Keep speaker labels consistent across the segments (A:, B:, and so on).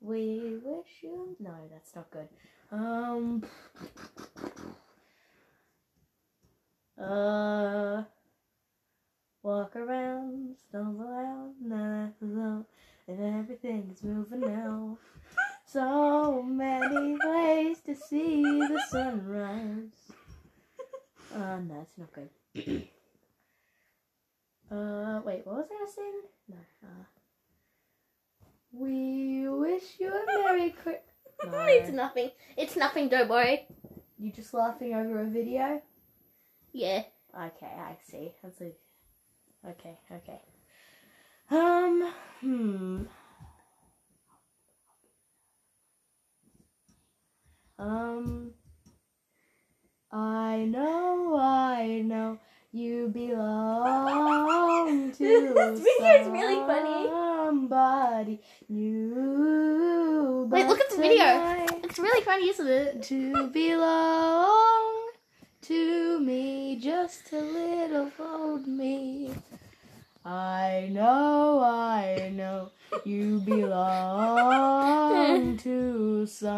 A: We wish you. No, that's not good. Um. Uh. Walk around, stumble out, not alone, and everything's moving now. So many ways to see the sunrise. Uh, no, it's not good. uh, wait, what was I sing? No, uh. We Christmas.
B: it's nothing. It's nothing. Don't worry.
A: You just laughing over a video?
B: Yeah.
A: Okay, I see. That's a... Okay, okay. Um, hmm. Um, I know, I know, you belong to
B: This video is really funny.
A: Somebody new.
B: Wait, look
A: but
B: at the video. It's really funny, isn't it?
A: to belong to me, just a little old me. I know, I know, you belong to somebody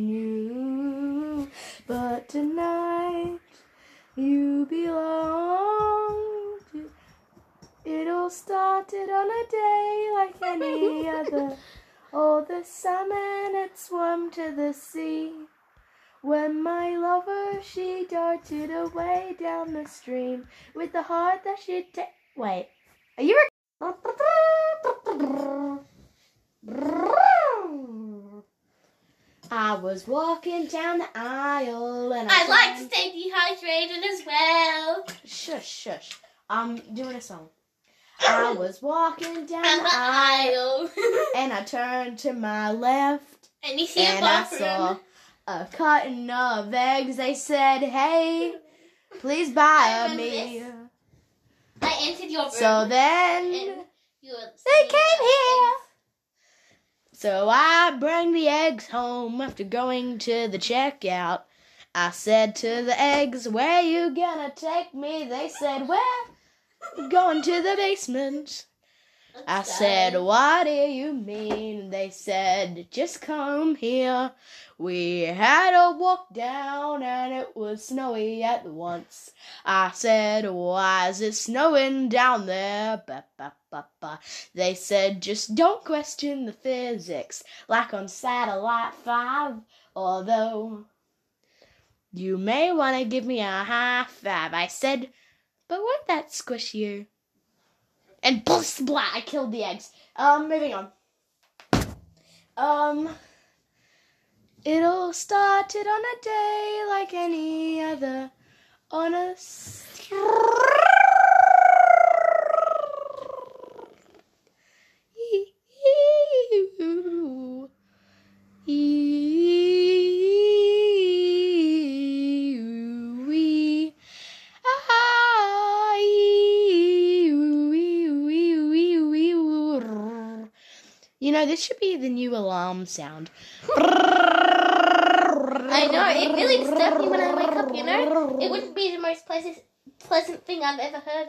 A: new, but tonight you belong to. It all started on a day like any other. Oh, the salmon had swum to the sea. When my lover she darted away down the stream with the heart that she'd take. Wait, are you? I was walking down the aisle and I.
B: I like to stay dehydrated as well.
A: Shush, shush. I'm doing a song. I was walking down the aisle and I turned to my left
B: and you see a
A: and I
B: bathroom.
A: saw a carton of eggs. They said, "Hey, please buy
B: I
A: me."
B: this. I entered your room.
A: So then they came here. So I bring the eggs home after going to the checkout. I said to the eggs, "Where you gonna take me?" They said, "Where?" Going to the basement. I said, What do you mean? They said, Just come here. We had a walk down and it was snowy at once. I said, Why is it snowing down there? Ba, ba, ba, ba. They said, Just don't question the physics, like on Satellite 5. Although, you may want to give me a high five. I said, But won't that squish you? and blah, blah, I killed the eggs. Um, moving on. Um, it all started on a day like any other. On a. You know, this should be the new alarm sound.
B: I know, it really disturbed me when I wake up, you know? It wouldn't be the most pleasant, pleasant thing I've ever heard.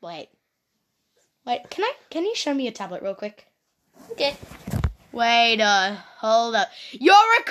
A: Wait. Wait, can I can you show me your tablet real quick?
B: Okay.
A: Wait, uh, hold up. You're recording